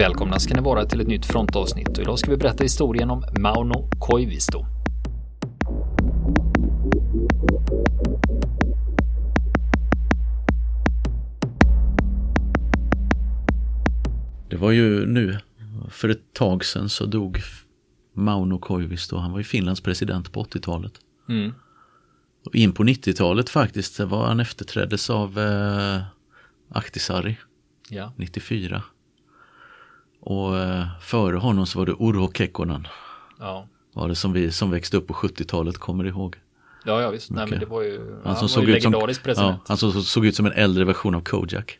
Välkomna ska ni vara till ett nytt frontavsnitt och idag ska vi berätta historien om Mauno Koivisto. Det var ju nu, för ett tag sedan så dog Mauno Koivisto. Han var ju Finlands president på 80-talet. Mm. Och in på 90-talet faktiskt var han efterträddes av eh, Ahtisaari Ja. 94. Och eh, före honom så var det Urho Kekkonen. Ja. Var det som vi som växte upp på 70-talet kommer ihåg. Ja, ja visst. Nej, men det var ju, han, Han som såg ut som, legendarisk ja, president. han som såg ut som en äldre version av Kojak.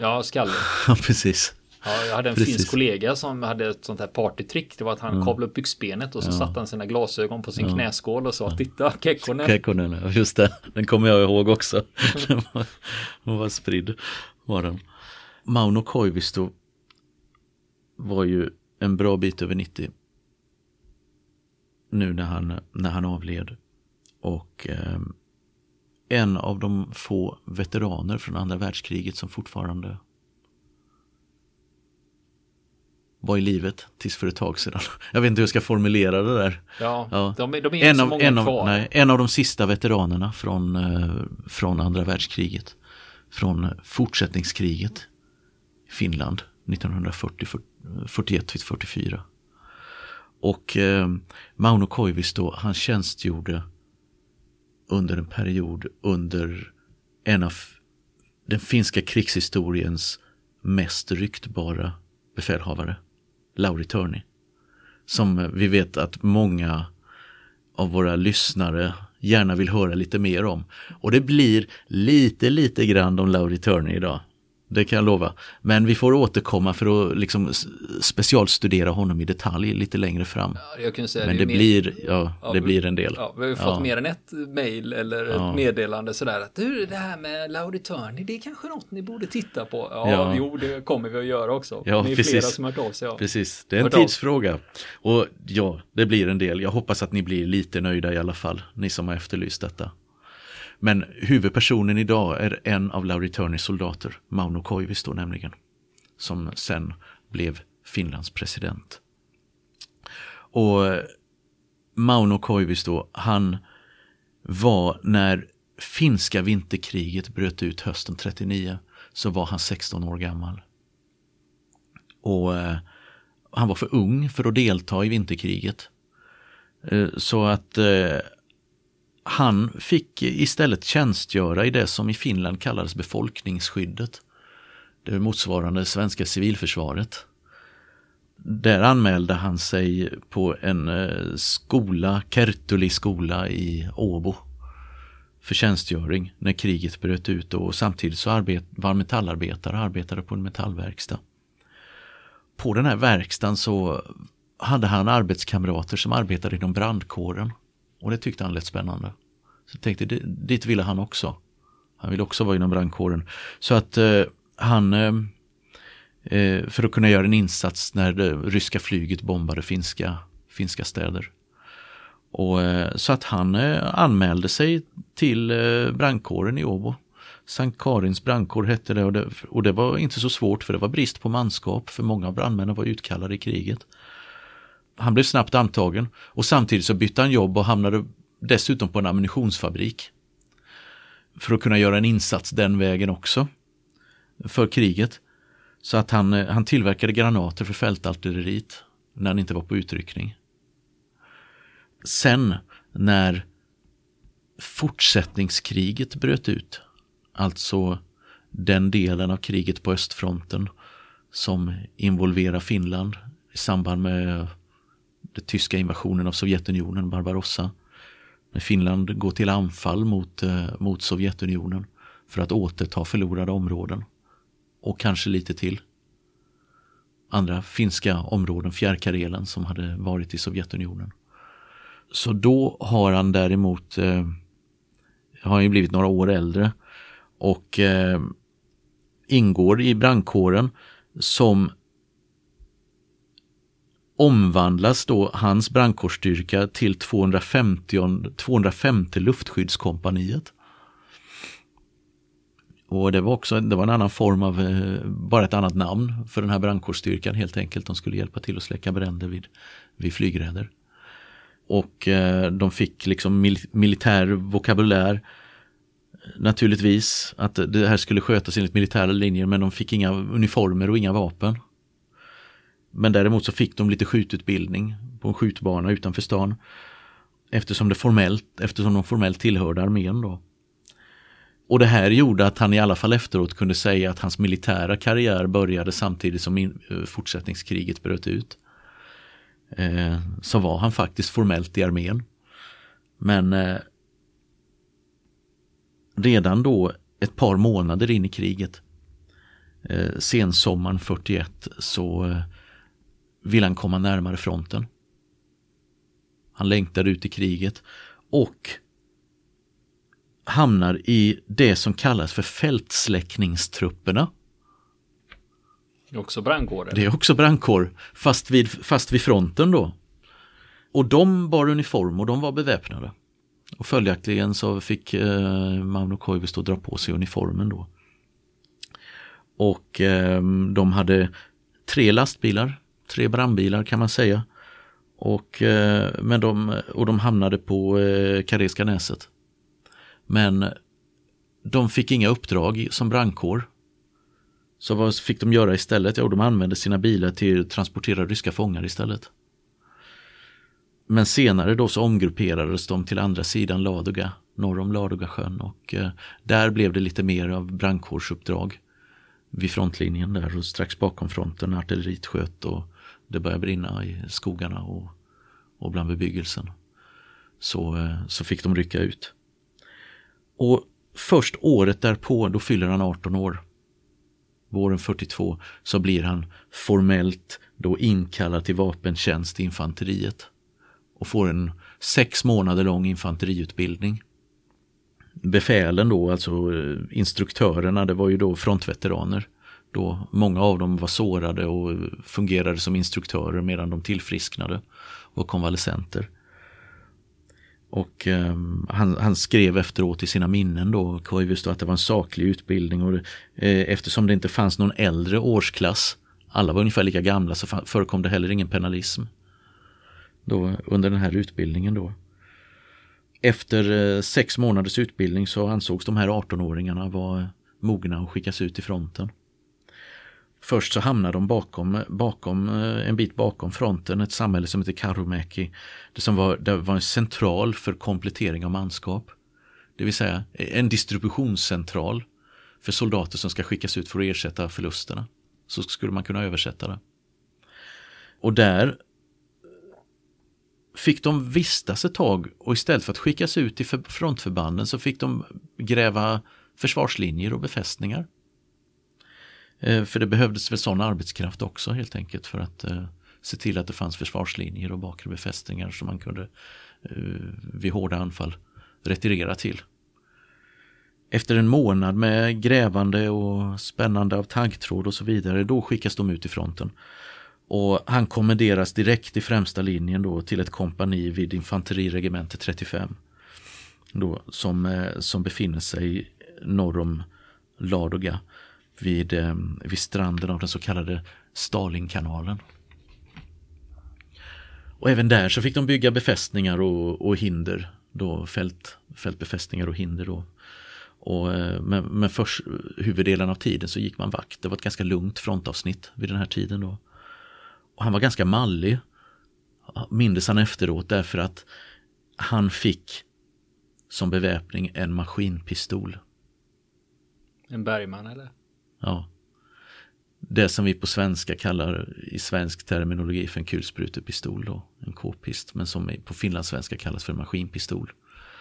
Ja, skallig. Ja, precis. Ja, jag hade en Precis. finsk kollega som hade ett sånt här partytrick. Det var att han kavlade upp byxbenet och så satte han sina glasögon på sin knäskål och sa titta Kekkonen. Kekkonen, ja, just det. Den kommer jag ihåg också. Den var, den var spridd. Var den. Mauno Koivisto var ju en bra bit över 90. Nu när han, när han avled. Och eh, en av de få veteraner från andra världskriget som fortfarande var i livet tills för ett tag sedan. Jag vet inte hur jag ska formulera det där. Ja, Ja. de, de är En av, en, av, kvar. nej, en av de sista veteranerna från, eh, från andra världskriget. Från fortsättningskriget i Finland 1940-41-44. Och eh, Mauno Koivisto han tjänstgjorde under en period under en av den finska krigshistoriens mest ryktbara befälhavare, Lauri Törni. Som eh, vi vet att många av våra lyssnare gärna vill höra lite mer om. Och det blir lite, lite grann om Lauri Törni idag. Det kan jag lova. Men vi får återkomma för att liksom specialstudera honom i detalj lite längre fram. Kunde säga Men är det mer- blir, ja, Ja, det vi- blir en del. Ja, vi har fått Ja. mer än ett mail eller Ja. ett meddelande sådär att du, det här med Lauri Törni, det är kanske något ni borde titta på. Ja, Ja. jo, det kommer vi att göra också. Ja, Ni är precis. flera som har hört av sig. Ja. Precis, det är en Hört tidsfråga. Och ja, det blir en del. Jag hoppas att ni blir lite nöjda i alla fall, ni som har efterlyst detta. Men huvudpersonen idag är en av Lauri Törnis soldater, Mauno Koivisto nämligen. Som sen blev Finlands president. Och Mauno Koivisto, han var när finska vinterkriget bröt ut hösten 39 så var han 16 år gammal. Och eh, han var för ung för att delta i vinterkriget. Eh, så att eh, han fick istället tjänstgöra i det som i Finland kallades befolkningsskyddet. Det motsvarande svenska civilförsvaret. Där anmälde han sig på en eh, skola, Kertuli skola i Åbo för tjänstgöring när kriget bröt ut och samtidigt så arbet, var han metallarbetare och arbetade på en metallverkstad. På den här verkstaden så hade han arbetskamrater som arbetade inom brandkåren och det tyckte han lät spännande. Så jag tänkte, dit ville han också. Han ville också vara inom brandkåren. Så att eh, han, eh, eh, för att kunna göra en insats när det ryska flyget bombade finska, finska städer. Och, eh, så att han eh, anmälde sig till eh, brandkåren i Åbo. Sankt Karins brandkår hette det och, det och det var inte så svårt för det var brist på manskap för många av brandmännen var utkallade i kriget. Han blev snabbt antagen och samtidigt så bytte han jobb och hamnade dessutom på en ammunitionsfabrik. För att kunna göra en insats den vägen också. För kriget. Så att han, eh, han tillverkade granater för fältartilleriet när han inte var på utryckning. Sen när fortsättningskriget bröt ut, alltså den delen av kriget på östfronten som involverar Finland i samband med den tyska invasionen av Sovjetunionen, Barbarossa. När Finland går till anfall mot, eh, mot Sovjetunionen för att återta förlorade områden. Och kanske lite till. Andra finska områden, Fjärrkarelen som hade varit i Sovjetunionen. Så då har han däremot, eh, har han ju blivit några år äldre och eh, ingår i brandkåren som omvandlas då hans brandkårsstyrka till 250, 250 luftskyddskompaniet. Och det var också det var en annan form av, eh, bara ett annat namn för den här brandkårsstyrkan helt enkelt. De skulle hjälpa till att släcka bränder vid, vid flygräder. Och eh, de fick liksom mil militär vokabulär. Naturligtvis att det här skulle skötas enligt militära linjer men de fick inga uniformer och inga vapen. Men däremot så fick de lite skjututbildning på en skjutbana utanför stan. Eftersom, det formellt, eftersom de formellt tillhörde armén då. Och det här gjorde att han i alla fall efteråt kunde säga att hans militära karriär började samtidigt som in, eh, fortsättningskriget bröt ut. Eh, så var han faktiskt formellt i armén. Men eh, redan då ett par månader in i kriget, eh, sensommaren 41, så eh, vill han komma närmare fronten. Han längtar ut i kriget och hamnar i det som kallas för fältsläckningstrupperna. Det är också brandkår? Det är också brandkår, fast vid, fast vid fronten då. Och de bar uniform och de var beväpnade. Och följaktligen så fick eh, Mauno Koivisto dra på sig uniformen då. Och eh, de hade tre lastbilar, tre brandbilar kan man säga. Och, eh, men de, och de hamnade på eh, Karelska näset. Men de fick inga uppdrag som brandkår. Så vad fick de göra istället? Jo, de använde sina bilar till att transportera ryska fångar istället. Men senare då så omgrupperades de till andra sidan Ladoga, norr om Ladogasjön och eh, där blev det lite mer av brandkårsuppdrag vid frontlinjen där och strax bakom fronten artilleriet sköt och det började brinna i skogarna och, och bland bebyggelsen. Så, eh, så fick de rycka ut. Och först året därpå, då fyller han 18 år. Våren 42 så blir han formellt då inkallad till vapentjänst i infanteriet. Och får en sex månader lång infanteriutbildning. Befälen då, alltså eh, instruktörerna, det var ju då frontveteraner. Då många av dem var sårade och fungerade som instruktörer medan de tillfrisknade och konvalescenter. Och eh, han, han, skrev efteråt i sina minnen då, Koivisto, att det var en saklig utbildning och eh, eftersom det inte fanns någon äldre årsklass, alla var ungefär lika gamla, så förekom det heller ingen penalism. Då, under den här utbildningen då. Efter eh, sex månaders utbildning så ansågs de här 18-åringarna vara mogna att skickas ut i fronten. Först så hamnar de bakom, bakom, eh, en bit bakom fronten, ett samhälle som heter Karumäki. Det som var, det var en central för komplettering av manskap. Det vill säga en distributionscentral för soldater som ska skickas ut för att ersätta förlusterna. Så skulle man kunna översätta det. Och där fick de vistas ett tag och istället för att skickas ut till frontförbanden så fick de gräva försvarslinjer och befästningar. Eh, för det behövdes väl sån arbetskraft också helt enkelt för att eh, se till att det fanns försvarslinjer och bakre befästningar som man kunde eh, vid hårda anfall retirera till. Efter en månad med grävande och spännande av taggtråd och så vidare, då skickas de ut i fronten. Och han kommenderas direkt i främsta linjen då till ett kompani vid infanteriregementet 35. Då, som, som befinner sig norr om Ladoga vid, eh, vid stranden av den så kallade Stalinkanalen. Och även där så fick de bygga befästningar och, och hinder, då fält, fältbefästningar och hinder. Då. Och, eh, men men först, huvuddelen av tiden så gick man vakt. Det var ett ganska lugnt frontavsnitt vid den här tiden. Då. Och han var ganska mallig, mindes han efteråt, därför att han fick som beväpning en maskinpistol. En Bergman eller? Ja. Det som vi på svenska kallar i svensk terminologi för en kulsprutepistol då, en k-pist, men som på finlandssvenska kallas för maskinpistol.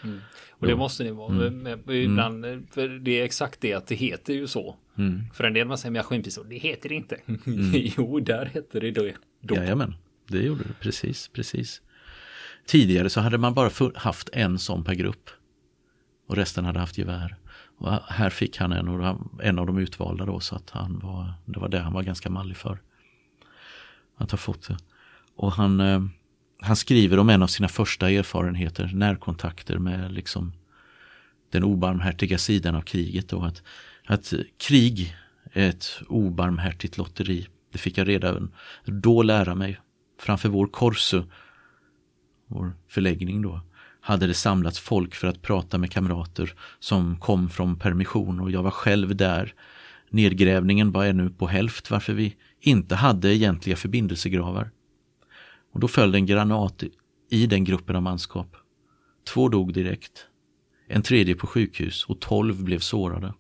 Mm. Och det måste ni vara mm. med ibland, mm. för det är exakt det att det heter ju så. Mm. För en del man säger maskinpistol, det heter det inte. Mm. jo, där heter det då. då. Jajamän, det gjorde det, precis, precis. Tidigare så hade man bara haft en sån per grupp. Och resten hade haft gevär. Och här fick han en, en av de utvalda då så att han var, det var det han var ganska mallig för. Att ha fått det. Och han, eh, han skriver om en av sina första erfarenheter, närkontakter med liksom den obarmhärtiga sidan av kriget. Då, att att krig är ett obarmhärtigt lotteri. Det fick jag redan då lära mig. Framför vår korsu, vår förläggning då, hade det samlats folk för att prata med kamrater som kom från permission och jag var själv där. Nedgrävningen var ännu på hälft varför vi inte hade egentliga förbindelsegravar. Och då föll en granat i den gruppen av manskap. Två dog direkt, en tredje på sjukhus och tolv blev sårade.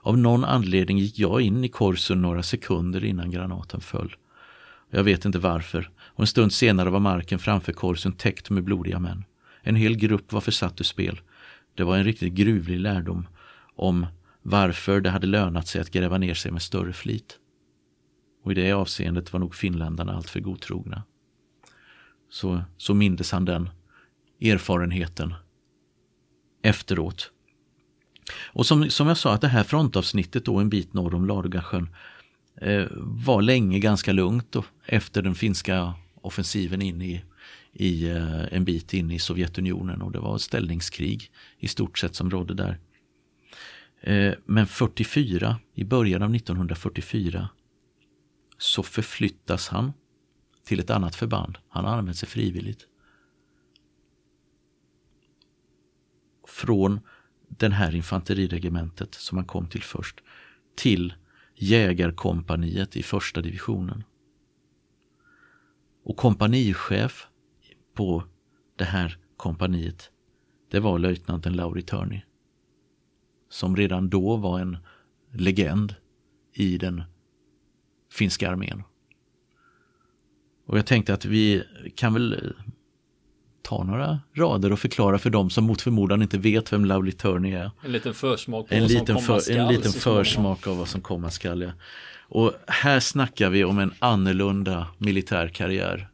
Av någon anledning gick jag in i korsen några sekunder innan granaten föll. Jag vet inte varför och en stund senare var marken framför korsen täckt med blodiga män. En hel grupp var försatt ur spel. Det var en riktigt gruvlig lärdom om varför det hade lönat sig att gräva ner sig med större flit. Och i det avseendet var nog finländarna alltför godtrogna. Så, så mindes han den erfarenheten efteråt. Och som, som jag sa att det här frontavsnittet då en bit norr om Ladogasjön eh, var länge ganska lugnt och efter den finska offensiven in i, i eh, en bit in i Sovjetunionen och det var ett ställningskrig i stort sett som rådde där. Eh, men 44, i början av 1944 så förflyttas han till ett annat förband. Han har använt sig frivilligt. Från den här infanteriregementet som han kom till först till jägarkompaniet i första divisionen. Och kompanichef på det här kompaniet det var löjtnanten Lauri Törni. Som redan då var en legend i den finska armén. Och jag tänkte att vi kan väl ta några rader och förklara för dem som mot förmodan inte vet vem Lauri Turney är. En liten försmak en liten skall. En liten försmak av vad som komma skall. Ja. Och här snackar vi om en annorlunda militär karriär.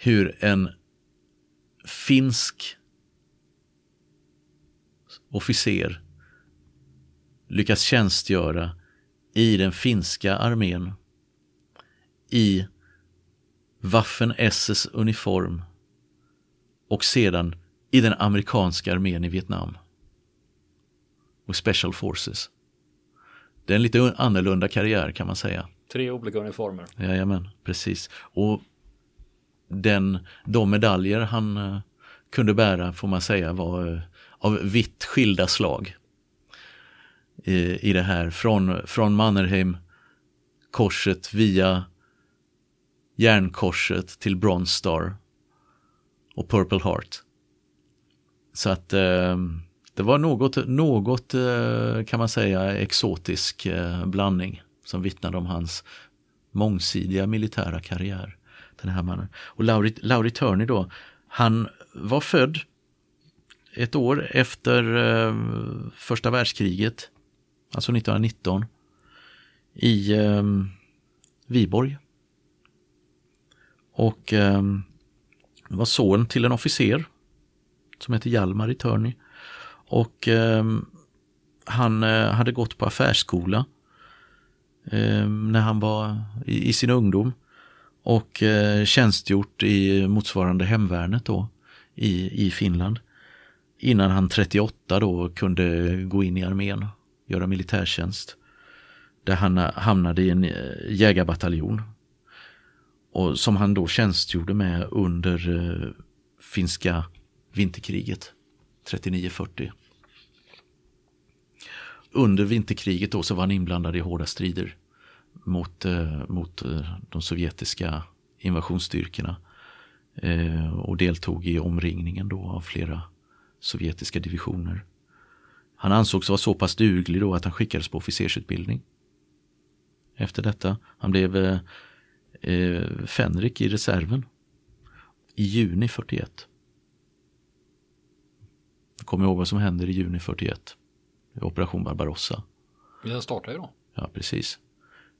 Hur en finsk officer lyckas tjänstgöra i den finska armén i Waffen SS uniform och sedan i den amerikanska armén i Vietnam och Special Forces. Det är en lite annorlunda karriär kan man säga. Tre olika uniformer. Jajamän, precis. Och den, de medaljer han eh, kunde bära får man säga var eh, av vitt skilda slag. I, i det här, från, från Mannerheim korset via Järnkorset till Bronze Star och Purple Heart. Så att eh, det var något, något eh, kan man säga exotisk eh, blandning som vittnade om hans mångsidiga militära karriär. Den här mannen. Och Lauri, Lauri Turney då, han var född ett år efter eh, första världskriget, alltså 1919, i eh, Viborg och eh, var son till en officer som heter Hjalmar i Törny. Och eh, han eh, hade gått på affärsskola eh, när han var i, i sin ungdom och eh, tjänstgjort i motsvarande hemvärnet då i, i Finland. Innan han 38 då kunde gå in i armén, göra militärtjänst. Där han eh, hamnade i en eh, jägarbataljon och som han då tjänstgjorde med under eh, finska vinterkriget 39-40. Under vinterkriget då så var han inblandad i hårda strider mot, eh, mot eh, de sovjetiska invasionsstyrkorna eh, och deltog i omringningen då av flera sovjetiska divisioner. Han ansågs vara så pass duglig då att han skickades på officersutbildning. Efter detta. Han blev eh, Fenrik i reserven i juni 41. Jag kommer ihåg vad som händer i juni 41. Operation Barbarossa. Den startar ju då. Ja, precis.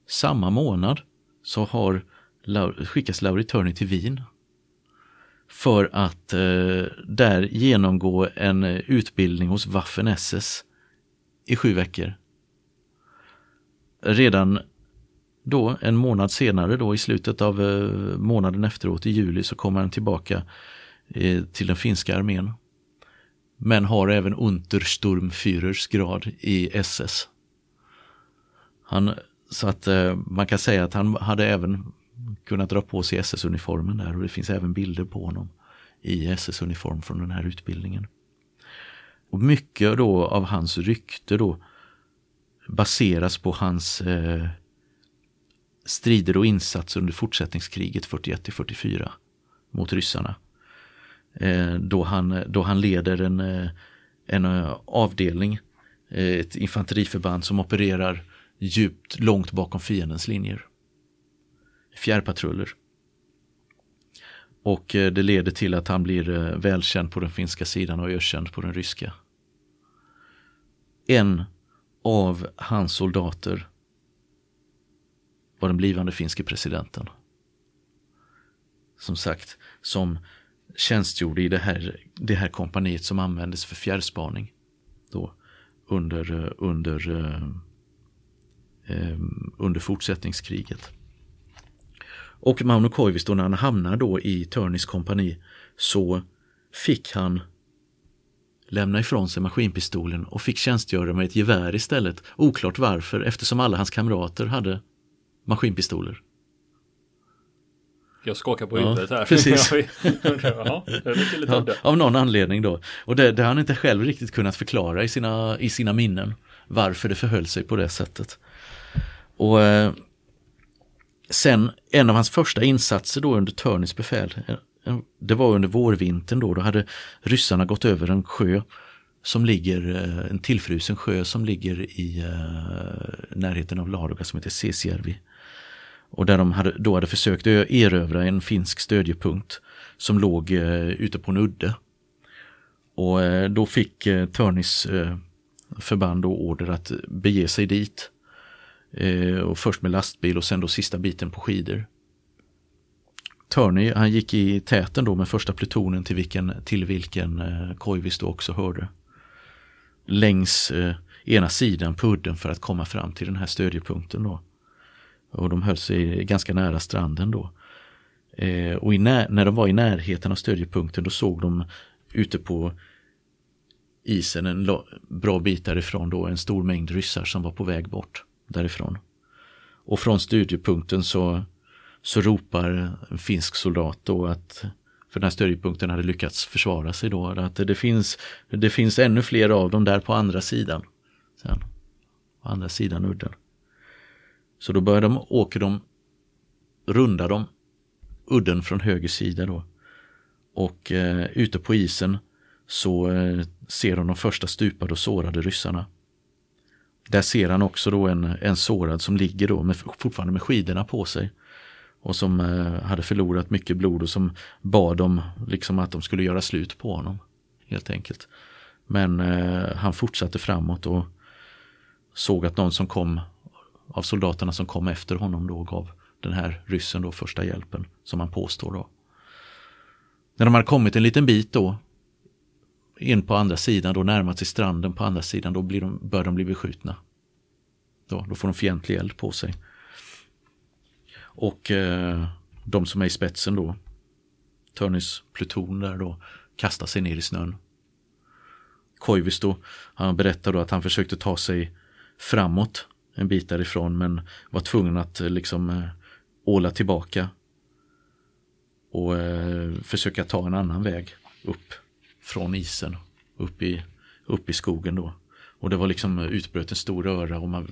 Samma månad så har skickas Lauri Turner till Wien för att eh, där genomgå en eh, utbildning hos Waffen SS i sju veckor. Redan då en månad senare då i slutet av eh, månaden efteråt i juli så kommer han tillbaka eh, till den finska armén. Men har även Untersturmführers grad i SS. Han, så att eh, man kan säga att han hade även kunnat dra på sig SS-uniformen där och det finns även bilder på honom i SS-uniform från den här utbildningen. Och mycket då av hans rykte då baseras på hans eh, strider och insatser under fortsättningskriget 41 44 mot ryssarna. Eh, då, han, då han leder en, eh, en eh, avdelning, ett infanteriförband som opererar djupt långt bakom fiendens linjer. Fjärrpatruller. Och eh, det leder till att han blir eh, välkänd på den finska sidan och ökänd på den ryska. En av hans soldater var den blivande finske presidenten. Som sagt, som tjänstgjorde i det här, det här kompaniet som användes för fjärrspaning. Då under, eh, under, under fortsättningskriget. Och Mauno Koivisto när han hamnar då i Törnis kompani så fick han lämna ifrån sig maskinpistolen och fick tjänstgöra med ett gevär istället. Oklart varför eftersom alla hans kamrater hade maskinpistoler. Jag skakar på huvudet här. Precis. ja, ja, av någon anledning då. Och det, det har han inte själv riktigt kunnat förklara i sina, i sina minnen. Varför det förhöll sig på det sättet. Och eh, sen en av hans första insatser då under Törnis befäl. Eh, eh, det var under vårvintern då. Då hade ryssarna gått över en sjö som ligger, eh, en tillfrusen sjö som ligger i eh, närheten av Ladoga som heter Sesjärvi. Och där de hade, då hade försökt erövra en finsk stödjepunkt som låg eh, ute på en udde. Och eh, då fick eh, Törnis eh, förband order att bege sig dit. Eh, och först med lastbil och sen då sista biten på skidor. Turney, han gick i täten då med första plutonen till vilken, till vilken eh, Koivisto också hörde. Längs eh, ena sidan på udden för att komma fram till den här stödjepunkten då. Och de höll sig ganska nära stranden då. Eh, och när, när de var i närheten av stödjepunkten då såg de ute på isen en bra bit därifrån då en stor mängd ryssar som var på väg bort därifrån. Och från studiepunkten så, så ropar en finsk soldat då att för den här stödjepunkten hade lyckats försvara sig då. Att det finns, det finns ännu fler av dem där på andra sidan. Sen, på andra sidan udden. Så då börjar de, åker de, rundar de udden från höger sida då. Och eh, ute på isen så eh, ser de de första stupade och sårade ryssarna. Där ser han också då en, en sårad som ligger då med, fortfarande med skidorna på sig. Och som eh, hade förlorat mycket blod och som bad dem liksom att de skulle göra slut på honom. Helt enkelt. Men eh, han fortsatte framåt och såg att någon som kom av soldaterna som kom efter honom då gav den här ryssen då första hjälpen som han påstår då. När de hade kommit en liten bit då in på andra sidan, då närmat sig stranden på andra sidan, då blir de, bör de bli beskjutna. Då, då får de fientlig eld på sig. Och eh, de som är i spetsen då, Turnys pluton där då, kastar sig ner i snön. Koivisto, han berättar då att han försökte ta sig framåt en bit därifrån men var tvungen att eh, liksom eh, åla tillbaka och eh, försöka ta en annan väg upp från isen upp i, upp i skogen då. Och det var liksom utbröt en stor röra och man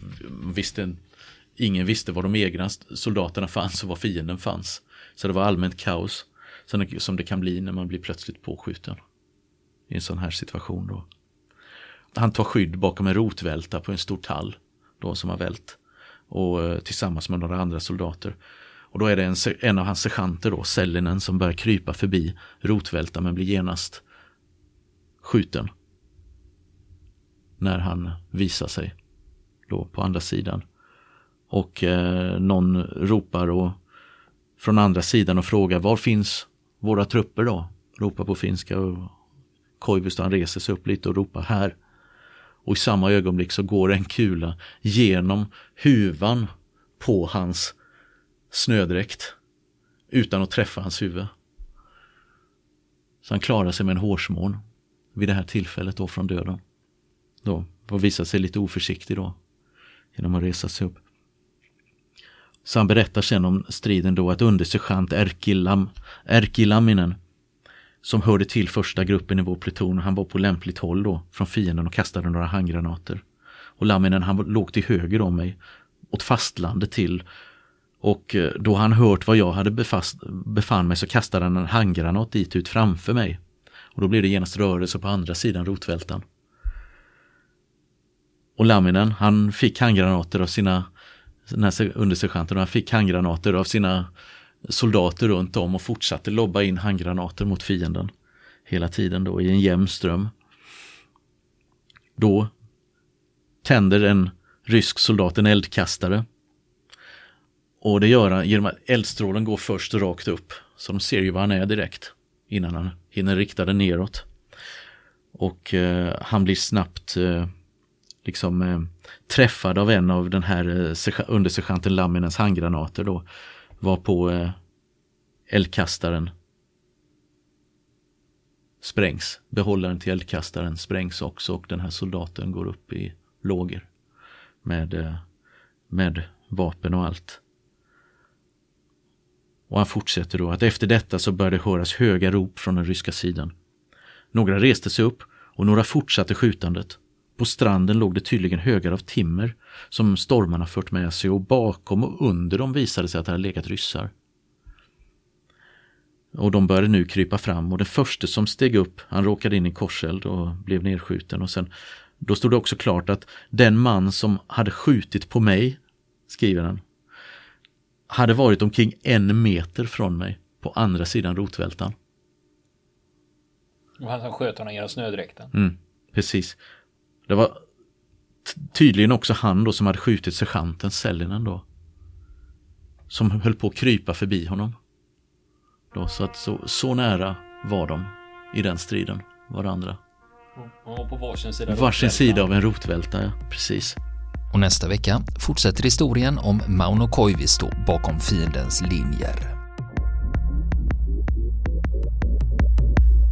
visste ingen visste var de egna soldaterna fanns och var fienden fanns. Så det var allmänt kaos som det kan bli när man blir plötsligt påskjuten i en sån här situation då. Han tar skydd bakom en rotvälta på en stor tall då som har vält. Och eh, tillsammans med några andra soldater. Och då är det en, en av hans sergeanter då, Sellinen, som börjar krypa förbi rotvältan men blir genast skjuten. När han visar sig då på andra sidan. Och eh, någon ropar och från andra sidan och frågar var finns våra trupper då? Ropar på finska och Koivisto reser sig upp lite och ropar här. Och i samma ögonblick så går en kula genom huvan på hans snödräkt utan att träffa hans huvud. Så han klarar sig med en hårsmån vid det här tillfället då från döden. Då, och visat sig lite oförsiktig då genom att resa sig upp. Så han berättar sen om striden då att undersergeant Erkilam, Erkilaminen som hörde till första gruppen i vår pluton, han var på lämpligt håll då från fienden och kastade några handgranater. Och Laminen han låg till höger om mig, åt fastlandet till och eh, då han hört var jag hade befast, befann mig så kastade han en handgranat dit ut framför mig. Och då blev det genast rörelse på andra sidan rotvältan. Och Laminen, han fick handgranater av sina undersergeanten, han fick handgranater av sina soldater runt om och fortsatte lobba in handgranater mot fienden. Hela tiden då i en jämn ström. Då tänder en rysk soldat en eldkastare. Och det gör han genom att eldstrålen går först rakt upp. Så de ser ju var han är direkt innan han hinner rikta den neråt. Och eh, han blir snabbt eh, liksom eh, träffad av en av den här eh, undersergeanten Laminens handgranater då. Var på eh, eldkastaren sprängs. Behållaren till eldkastaren sprängs också och den här soldaten går upp i lågor med, eh, med vapen och allt. Och han fortsätter då att efter detta så började höras höga rop från den ryska sidan. Några reste sig upp och några fortsatte skjutandet. På stranden låg det tydligen högar av timmer som stormarna fört med sig och bakom och under dem visade sig att det hade legat ryssar. Och de började nu krypa fram och den första som steg upp, han råkade in i korseld och blev nedskjuten och sen då stod det också klart att den man som hade skjutit på mig, skriver han, hade varit omkring en meter från mig på andra sidan rotvältan. Och han som sköt honom genom snödräkten. Mm, precis. Det var tydligen också han då som hade skjutit sergeanten Sellinen då. Som höll på att krypa förbi honom. Då, så att så, så nära var de i den striden varandra. Och på varsin sida. Varsin sida av en rotvälta, ja. Precis. Och nästa vecka fortsätter historien om Mauno Koivisto bakom fiendens linjer.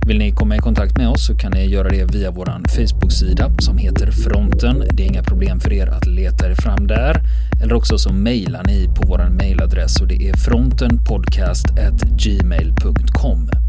Vill ni komma i kontakt med oss så kan ni göra det via vår Facebook-sida som heter Fronten. Det är inga problem för er att leta er fram där. Eller också så mejlar ni på vår mejladress och det är frontenpodcast.gmail.com.